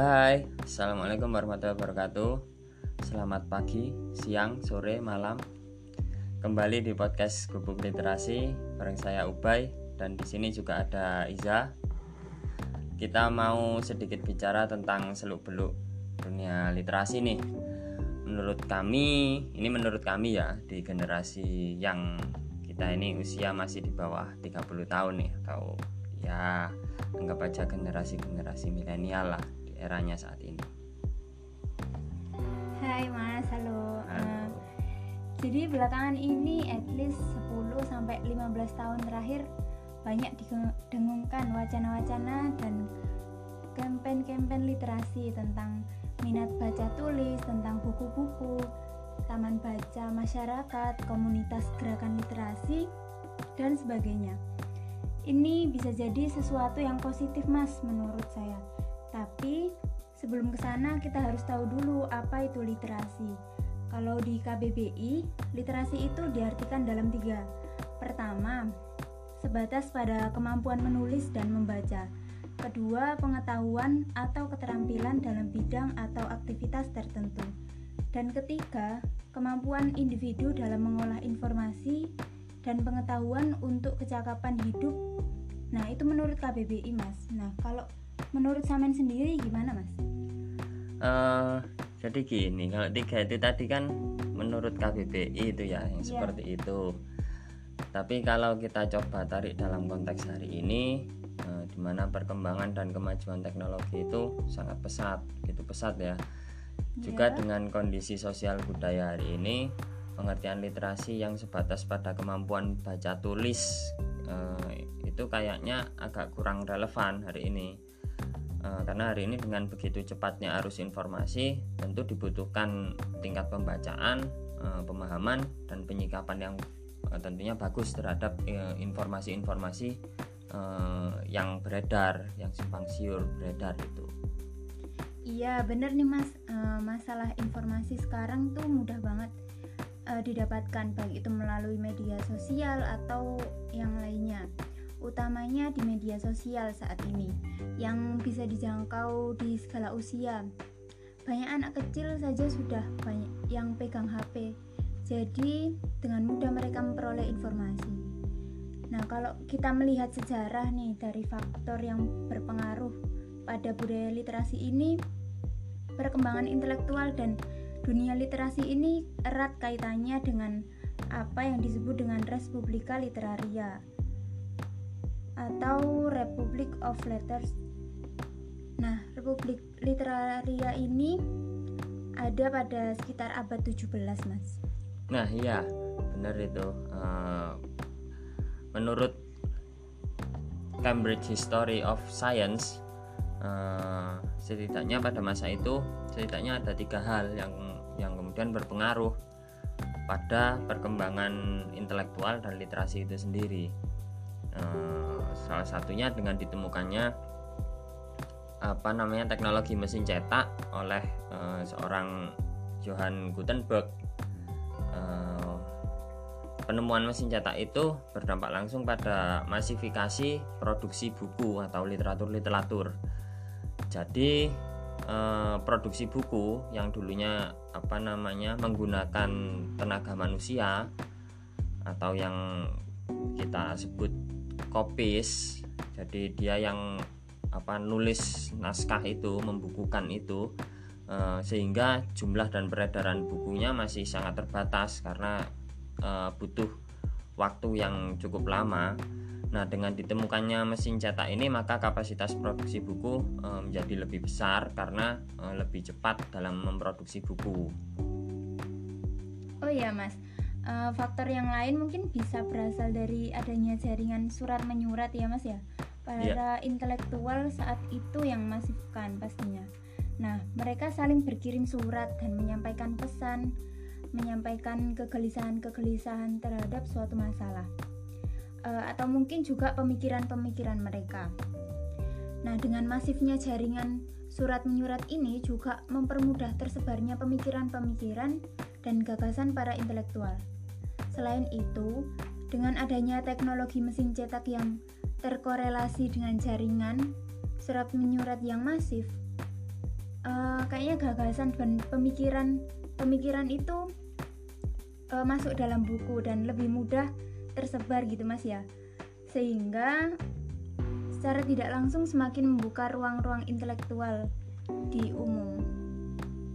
Hai, Assalamualaikum warahmatullahi wabarakatuh. Selamat pagi, siang, sore, malam. Kembali di podcast Gubuk Literasi Bareng saya Ubay Dan di sini juga ada Iza. Kita mau sedikit bicara tentang seluk-beluk dunia literasi nih. Menurut kami, ini menurut kami ya Di generasi yang kita ini usia masih di bawah 30 tahun nih Atau ya anggap aja generasi-generasi milenial lah eranya saat ini. Hai Mas, halo. Halo. Eh, jadi belakangan ini at least 10 sampai 15 tahun terakhir banyak didengungkan wacana-wacana dan campaign-campaign literasi tentang minat baca tulis, tentang buku-buku, taman baca masyarakat, komunitas gerakan literasi dan sebagainya. Ini bisa jadi sesuatu yang positif Mas menurut saya. Tapi sebelum ke sana kita harus tahu dulu apa itu literasi. Kalau di KBBI, literasi itu diartikan dalam tiga. Pertama, sebatas pada kemampuan menulis dan membaca. Kedua, pengetahuan atau keterampilan dalam bidang atau aktivitas tertentu. Dan ketiga, kemampuan individu dalam mengolah informasi dan pengetahuan untuk kecakapan hidup. Nah, itu menurut KBBI, Mas. Nah, kalau menurut Samen sendiri gimana, Mas? Eh, jadi gini, kalau tiga itu tadi kan menurut KBBI itu ya yang Iya. seperti itu. Tapi kalau kita coba tarik dalam konteks hari ini, eh, di mana perkembangan dan kemajuan teknologi itu sangat pesat, gitu pesat ya. Juga Ya. dengan kondisi sosial budaya hari ini, pengertian literasi yang sebatas pada kemampuan baca tulis eh, itu kayaknya agak kurang relevan hari ini. Eh, karena hari ini dengan begitu cepatnya arus informasi, tentu dibutuhkan tingkat pembacaan, eh, pemahaman dan penyikapan yang eh, tentunya bagus terhadap informasi-informasi yang beredar, yang simpang siur beredar itu. Iya, bener nih, Mas. Masalah informasi sekarang tuh mudah banget didapatkan baik itu melalui media sosial atau yang lainnya. Utamanya di media sosial saat ini yang bisa dijangkau di segala usia. Banyak anak kecil saja sudah banyak yang pegang HP. Jadi dengan mudah mereka memperoleh informasi. Nah, kalau kita melihat sejarah nih dari faktor yang berpengaruh pada budaya literasi ini, perkembangan intelektual dan dunia literasi ini erat kaitannya dengan apa yang disebut dengan Respublika Literaria atau Republic of Letters. Nah, Republik Literaria ini ada pada sekitar abad 17, Mas. Nah, iya, benar itu. Eh, menurut Cambridge History of Science, eh, setidaknya pada masa itu setidaknya ada tiga hal yang yang kemudian berpengaruh pada perkembangan intelektual dan literasi itu sendiri. Eh, salah satunya dengan ditemukannya apa namanya teknologi mesin cetak oleh eh, seorang Johann Gutenberg. Eh, penemuan mesin cetak itu berdampak langsung pada masifikasi produksi buku atau literatur-literatur. Jadi eh, produksi buku yang dulunya apa namanya menggunakan tenaga manusia atau yang kita sebut kopis. Jadi dia yang apa nulis naskah itu, membukukan itu eh, sehingga jumlah dan peredaran bukunya masih sangat terbatas karena eh, butuh waktu yang cukup lama. Nah, dengan ditemukannya mesin cetak ini, maka kapasitas produksi buku eh, menjadi lebih besar karena eh, lebih cepat dalam memproduksi buku. Oh iya mas, Eh, faktor yang lain mungkin bisa berasal dari adanya jaringan surat menyurat ya mas ya. Para intelektual saat itu yang masifkan pastinya. Nah mereka saling berkirim surat dan menyampaikan pesan, menyampaikan kegelisahan-kegelisahan terhadap suatu masalah. Eh, atau mungkin juga pemikiran-pemikiran mereka. Nah, dengan masifnya jaringan surat menyurat ini juga mempermudah tersebarnya pemikiran-pemikiran dan gagasan para intelektual. Selain itu, dengan adanya teknologi mesin cetak yang terkorelasi dengan jaringan surat menyurat yang masif, uh, kayaknya gagasan dan pemikiran pemikiran itu uh, masuk dalam buku dan lebih mudah tersebar gitu mas ya sehingga secara tidak langsung semakin membuka ruang-ruang intelektual di umum.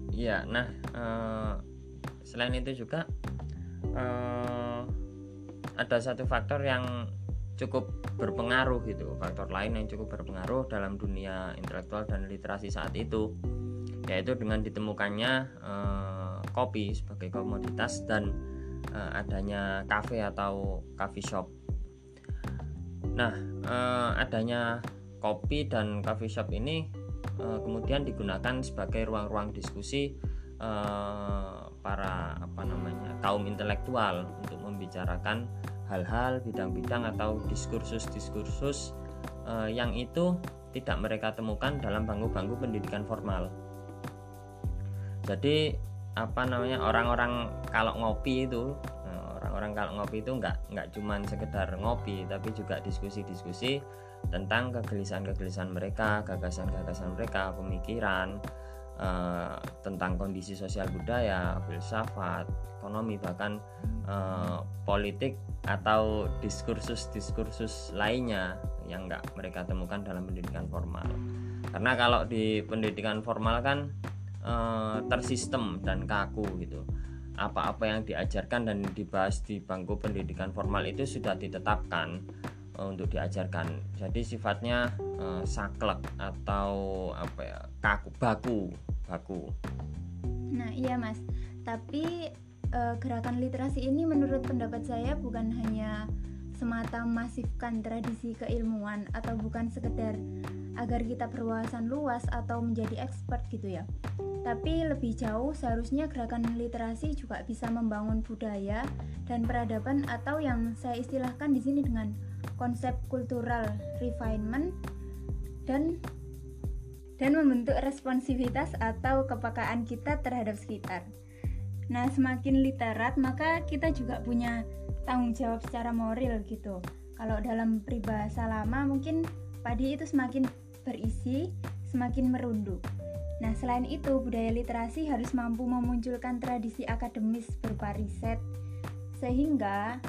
Iya, nah uh, selain itu juga uh, ada satu faktor yang cukup berpengaruh gitu, faktor lain yang cukup berpengaruh dalam dunia intelektual dan literasi saat itu, yaitu dengan ditemukannya uh, kopi sebagai komoditas dan uh, adanya kafe atau coffee shop. Nah, eh, adanya kopi dan coffee shop ini eh, kemudian digunakan sebagai ruang-ruang diskusi eh, para apa namanya kaum intelektual untuk membicarakan hal-hal bidang-bidang atau diskursus-diskursus eh, yang itu tidak mereka temukan dalam bangku-bangku pendidikan formal. Jadi apa namanya orang-orang kalau ngopi itu orang kalau ngopi itu nggak nggak cuman sekedar ngopi tapi juga diskusi-diskusi tentang kegelisahan-kegelisahan mereka gagasan-gagasan mereka pemikiran uh, tentang kondisi sosial budaya filsafat ekonomi bahkan uh, politik atau diskursus-diskursus lainnya yang nggak mereka temukan dalam pendidikan formal. Karena kalau di pendidikan formal kan uh, tersistem dan kaku gitu. Apa-apa yang diajarkan dan dibahas di bangku pendidikan formal itu sudah ditetapkan uh, untuk diajarkan. Jadi sifatnya uh, saklek atau apa ya kaku baku baku. Nah iya mas, tapi uh, gerakan literasi ini menurut pendapat saya bukan hanya semata masifkan tradisi keilmuan atau bukan sekedar agar kita berwawasan luas atau menjadi expert gitu ya. Tapi lebih jauh seharusnya gerakan literasi juga bisa membangun budaya dan peradaban atau yang saya istilahkan di sini dengan konsep kultural refinement dan dan membentuk responsivitas atau kepekaan kita terhadap sekitar. Nah, semakin literat maka kita juga punya tanggung jawab secara moral gitu kalau dalam peribahasa lama mungkin padi itu semakin berisi semakin merunduk nah selain itu budaya literasi harus mampu memunculkan tradisi akademis berupa riset sehingga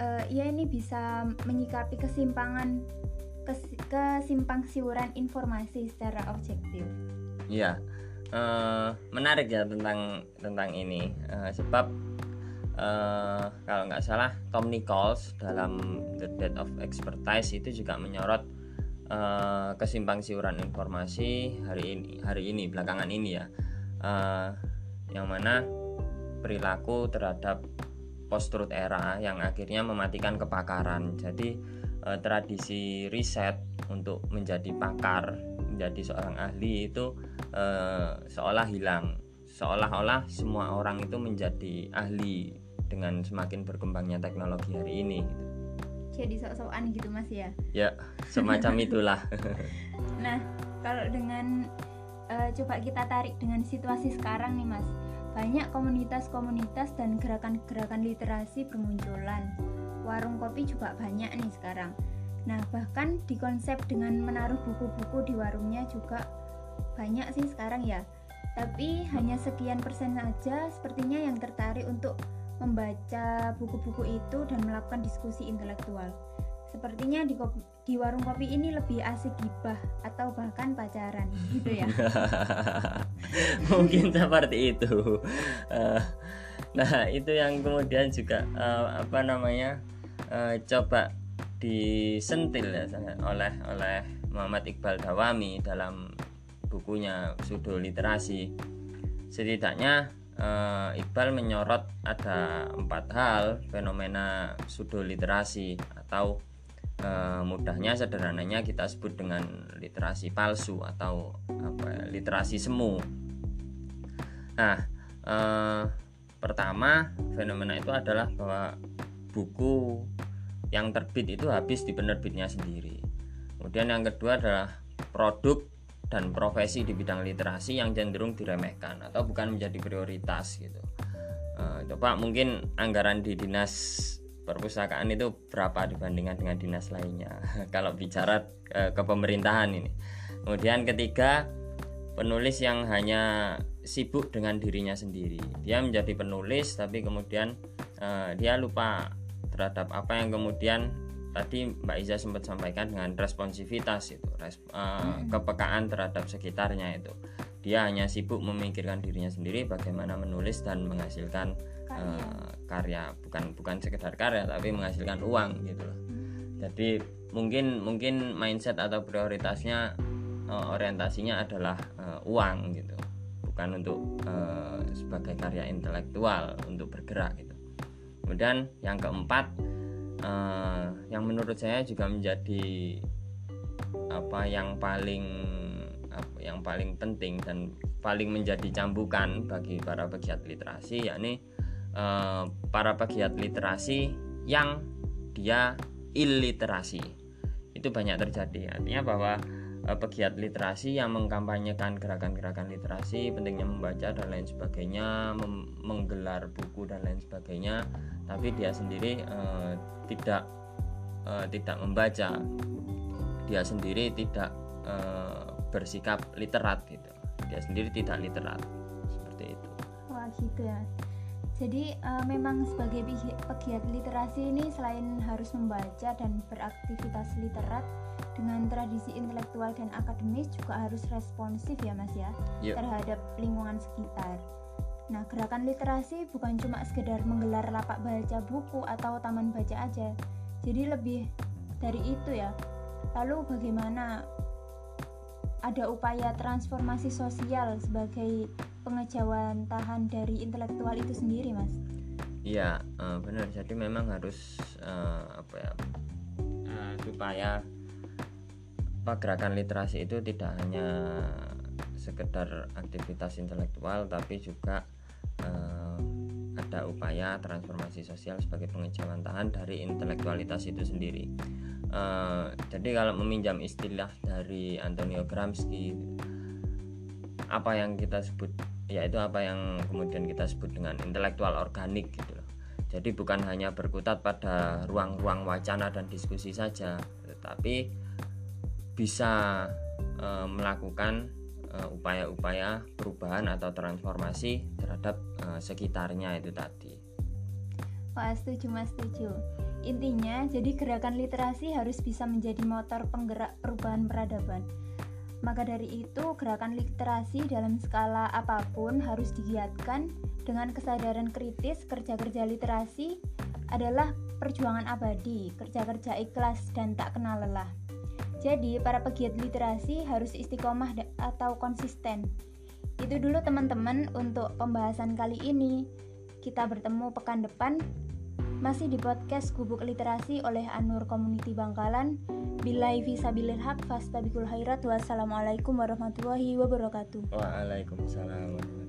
uh, ia ini bisa menyikapi kesimpangan kes, kesimpang siuran informasi secara objektif. Iya. Uh, menarik ya tentang tentang ini. Uh, sebab uh, kalau nggak salah Tom Nichols dalam The Death of Expertise itu juga menyorot uh, kesimpang siuran informasi hari ini hari ini belakangan ini ya. Uh, yang mana perilaku terhadap post truth era yang akhirnya mematikan kepakaran. Jadi uh, tradisi riset untuk menjadi pakar menjadi seorang ahli itu uh, seolah hilang. Seolah-olah semua orang itu menjadi ahli dengan semakin berkembangnya teknologi hari ini gitu. Jadi sok-sokan gitu Mas ya. Ya, semacam itulah. nah, kalau dengan uh, coba kita tarik dengan situasi sekarang nih Mas. Banyak komunitas-komunitas dan gerakan-gerakan literasi bermunculan. Warung kopi juga banyak nih sekarang. Nah, bahkan di konsep dengan menaruh buku-buku di warungnya juga banyak sih sekarang ya. Tapi hanya sekian persen saja sepertinya yang tertarik untuk membaca buku-buku itu dan melakukan diskusi intelektual. Sepertinya di, kopi, di warung kopi ini lebih asik gibah atau bahkan pacaran, gitu ya. Mungkin seperti itu. Uh, nah, itu yang kemudian juga uh, apa namanya uh, coba disentil ya oleh oleh Muhammad Iqbal Dawami dalam bukunya Pseudo Literasi. Setidaknya uh, Iqbal menyorot ada empat hal fenomena pseudo literasi atau uh, mudahnya sederhananya kita sebut dengan literasi palsu atau apa ya, literasi semu. Nah, uh, pertama fenomena itu adalah bahwa buku yang terbit itu habis di penerbitnya sendiri. Kemudian yang kedua adalah produk dan profesi di bidang literasi yang cenderung diremehkan atau bukan menjadi prioritas gitu. Uh, coba mungkin anggaran di dinas perpustakaan itu berapa dibandingkan dengan dinas lainnya kalau bicara uh, ke pemerintahan ini. Kemudian ketiga penulis yang hanya sibuk dengan dirinya sendiri. Dia menjadi penulis tapi kemudian uh, dia lupa terhadap apa yang kemudian tadi Mbak Iza sempat sampaikan dengan responsivitas itu, resp uh, kepekaan terhadap sekitarnya itu. Dia hanya sibuk memikirkan dirinya sendiri bagaimana menulis dan menghasilkan karya, uh, karya. bukan bukan sekedar karya tapi menghasilkan uang gitu loh. Jadi mungkin mungkin mindset atau prioritasnya uh, orientasinya adalah uh, uang gitu bukan untuk uh, sebagai karya intelektual untuk bergerak gitu kemudian yang keempat uh, yang menurut saya juga menjadi apa yang paling apa, yang paling penting dan paling menjadi cambukan bagi para pegiat literasi yakni uh, para pegiat literasi yang dia illiterasi. Itu banyak terjadi artinya bahwa pegiat literasi yang mengkampanyekan gerakan-gerakan literasi pentingnya membaca dan lain sebagainya menggelar buku dan lain sebagainya tapi dia sendiri uh, tidak uh, tidak membaca. Dia sendiri tidak uh, bersikap literat gitu. Dia sendiri tidak literat. Seperti itu. Wah gitu ya. Jadi uh, memang sebagai pegiat literasi ini selain harus membaca dan beraktivitas literat dengan tradisi intelektual dan akademis juga harus responsif ya Mas ya yep. terhadap lingkungan sekitar. Nah, gerakan literasi bukan cuma sekedar menggelar lapak baca buku atau taman baca aja. Jadi lebih dari itu ya. Lalu bagaimana ada upaya transformasi sosial sebagai pengejauhan tahan dari intelektual itu sendiri, Mas? Iya, uh, benar. Jadi memang harus uh, apa ya? Uh, supaya apa gerakan literasi itu tidak hanya sekedar aktivitas intelektual tapi juga uh, ada upaya transformasi sosial sebagai pengejauhan tahan dari intelektualitas itu sendiri. Uh, jadi kalau meminjam istilah dari Antonio Gramsci apa yang kita sebut yaitu apa yang kemudian kita sebut dengan intelektual organik gitu loh. Jadi bukan hanya berkutat pada ruang-ruang wacana dan diskusi saja, tetapi bisa e, melakukan upaya-upaya perubahan atau transformasi terhadap e, sekitarnya itu tadi. Wah setuju mas setuju. Intinya jadi gerakan literasi harus bisa menjadi motor penggerak perubahan peradaban maka dari itu, gerakan literasi dalam skala apa pun harus digiatkan dengan kesadaran kritis kerja-kerja literasi adalah perjuangan abadi, kerja-kerja ikhlas dan tak kenal lelah. Jadi, para pegiat literasi harus istiqomah atau konsisten. Itu dulu teman-teman untuk pembahasan kali ini. Kita bertemu pekan depan masih di podcast Gubuk Literasi oleh Anur Community Bangkalan. Bilai visabilil haq fastabikul khairat. Wassalamualaikum warahmatullahi wabarakatuh. Waalaikumsalam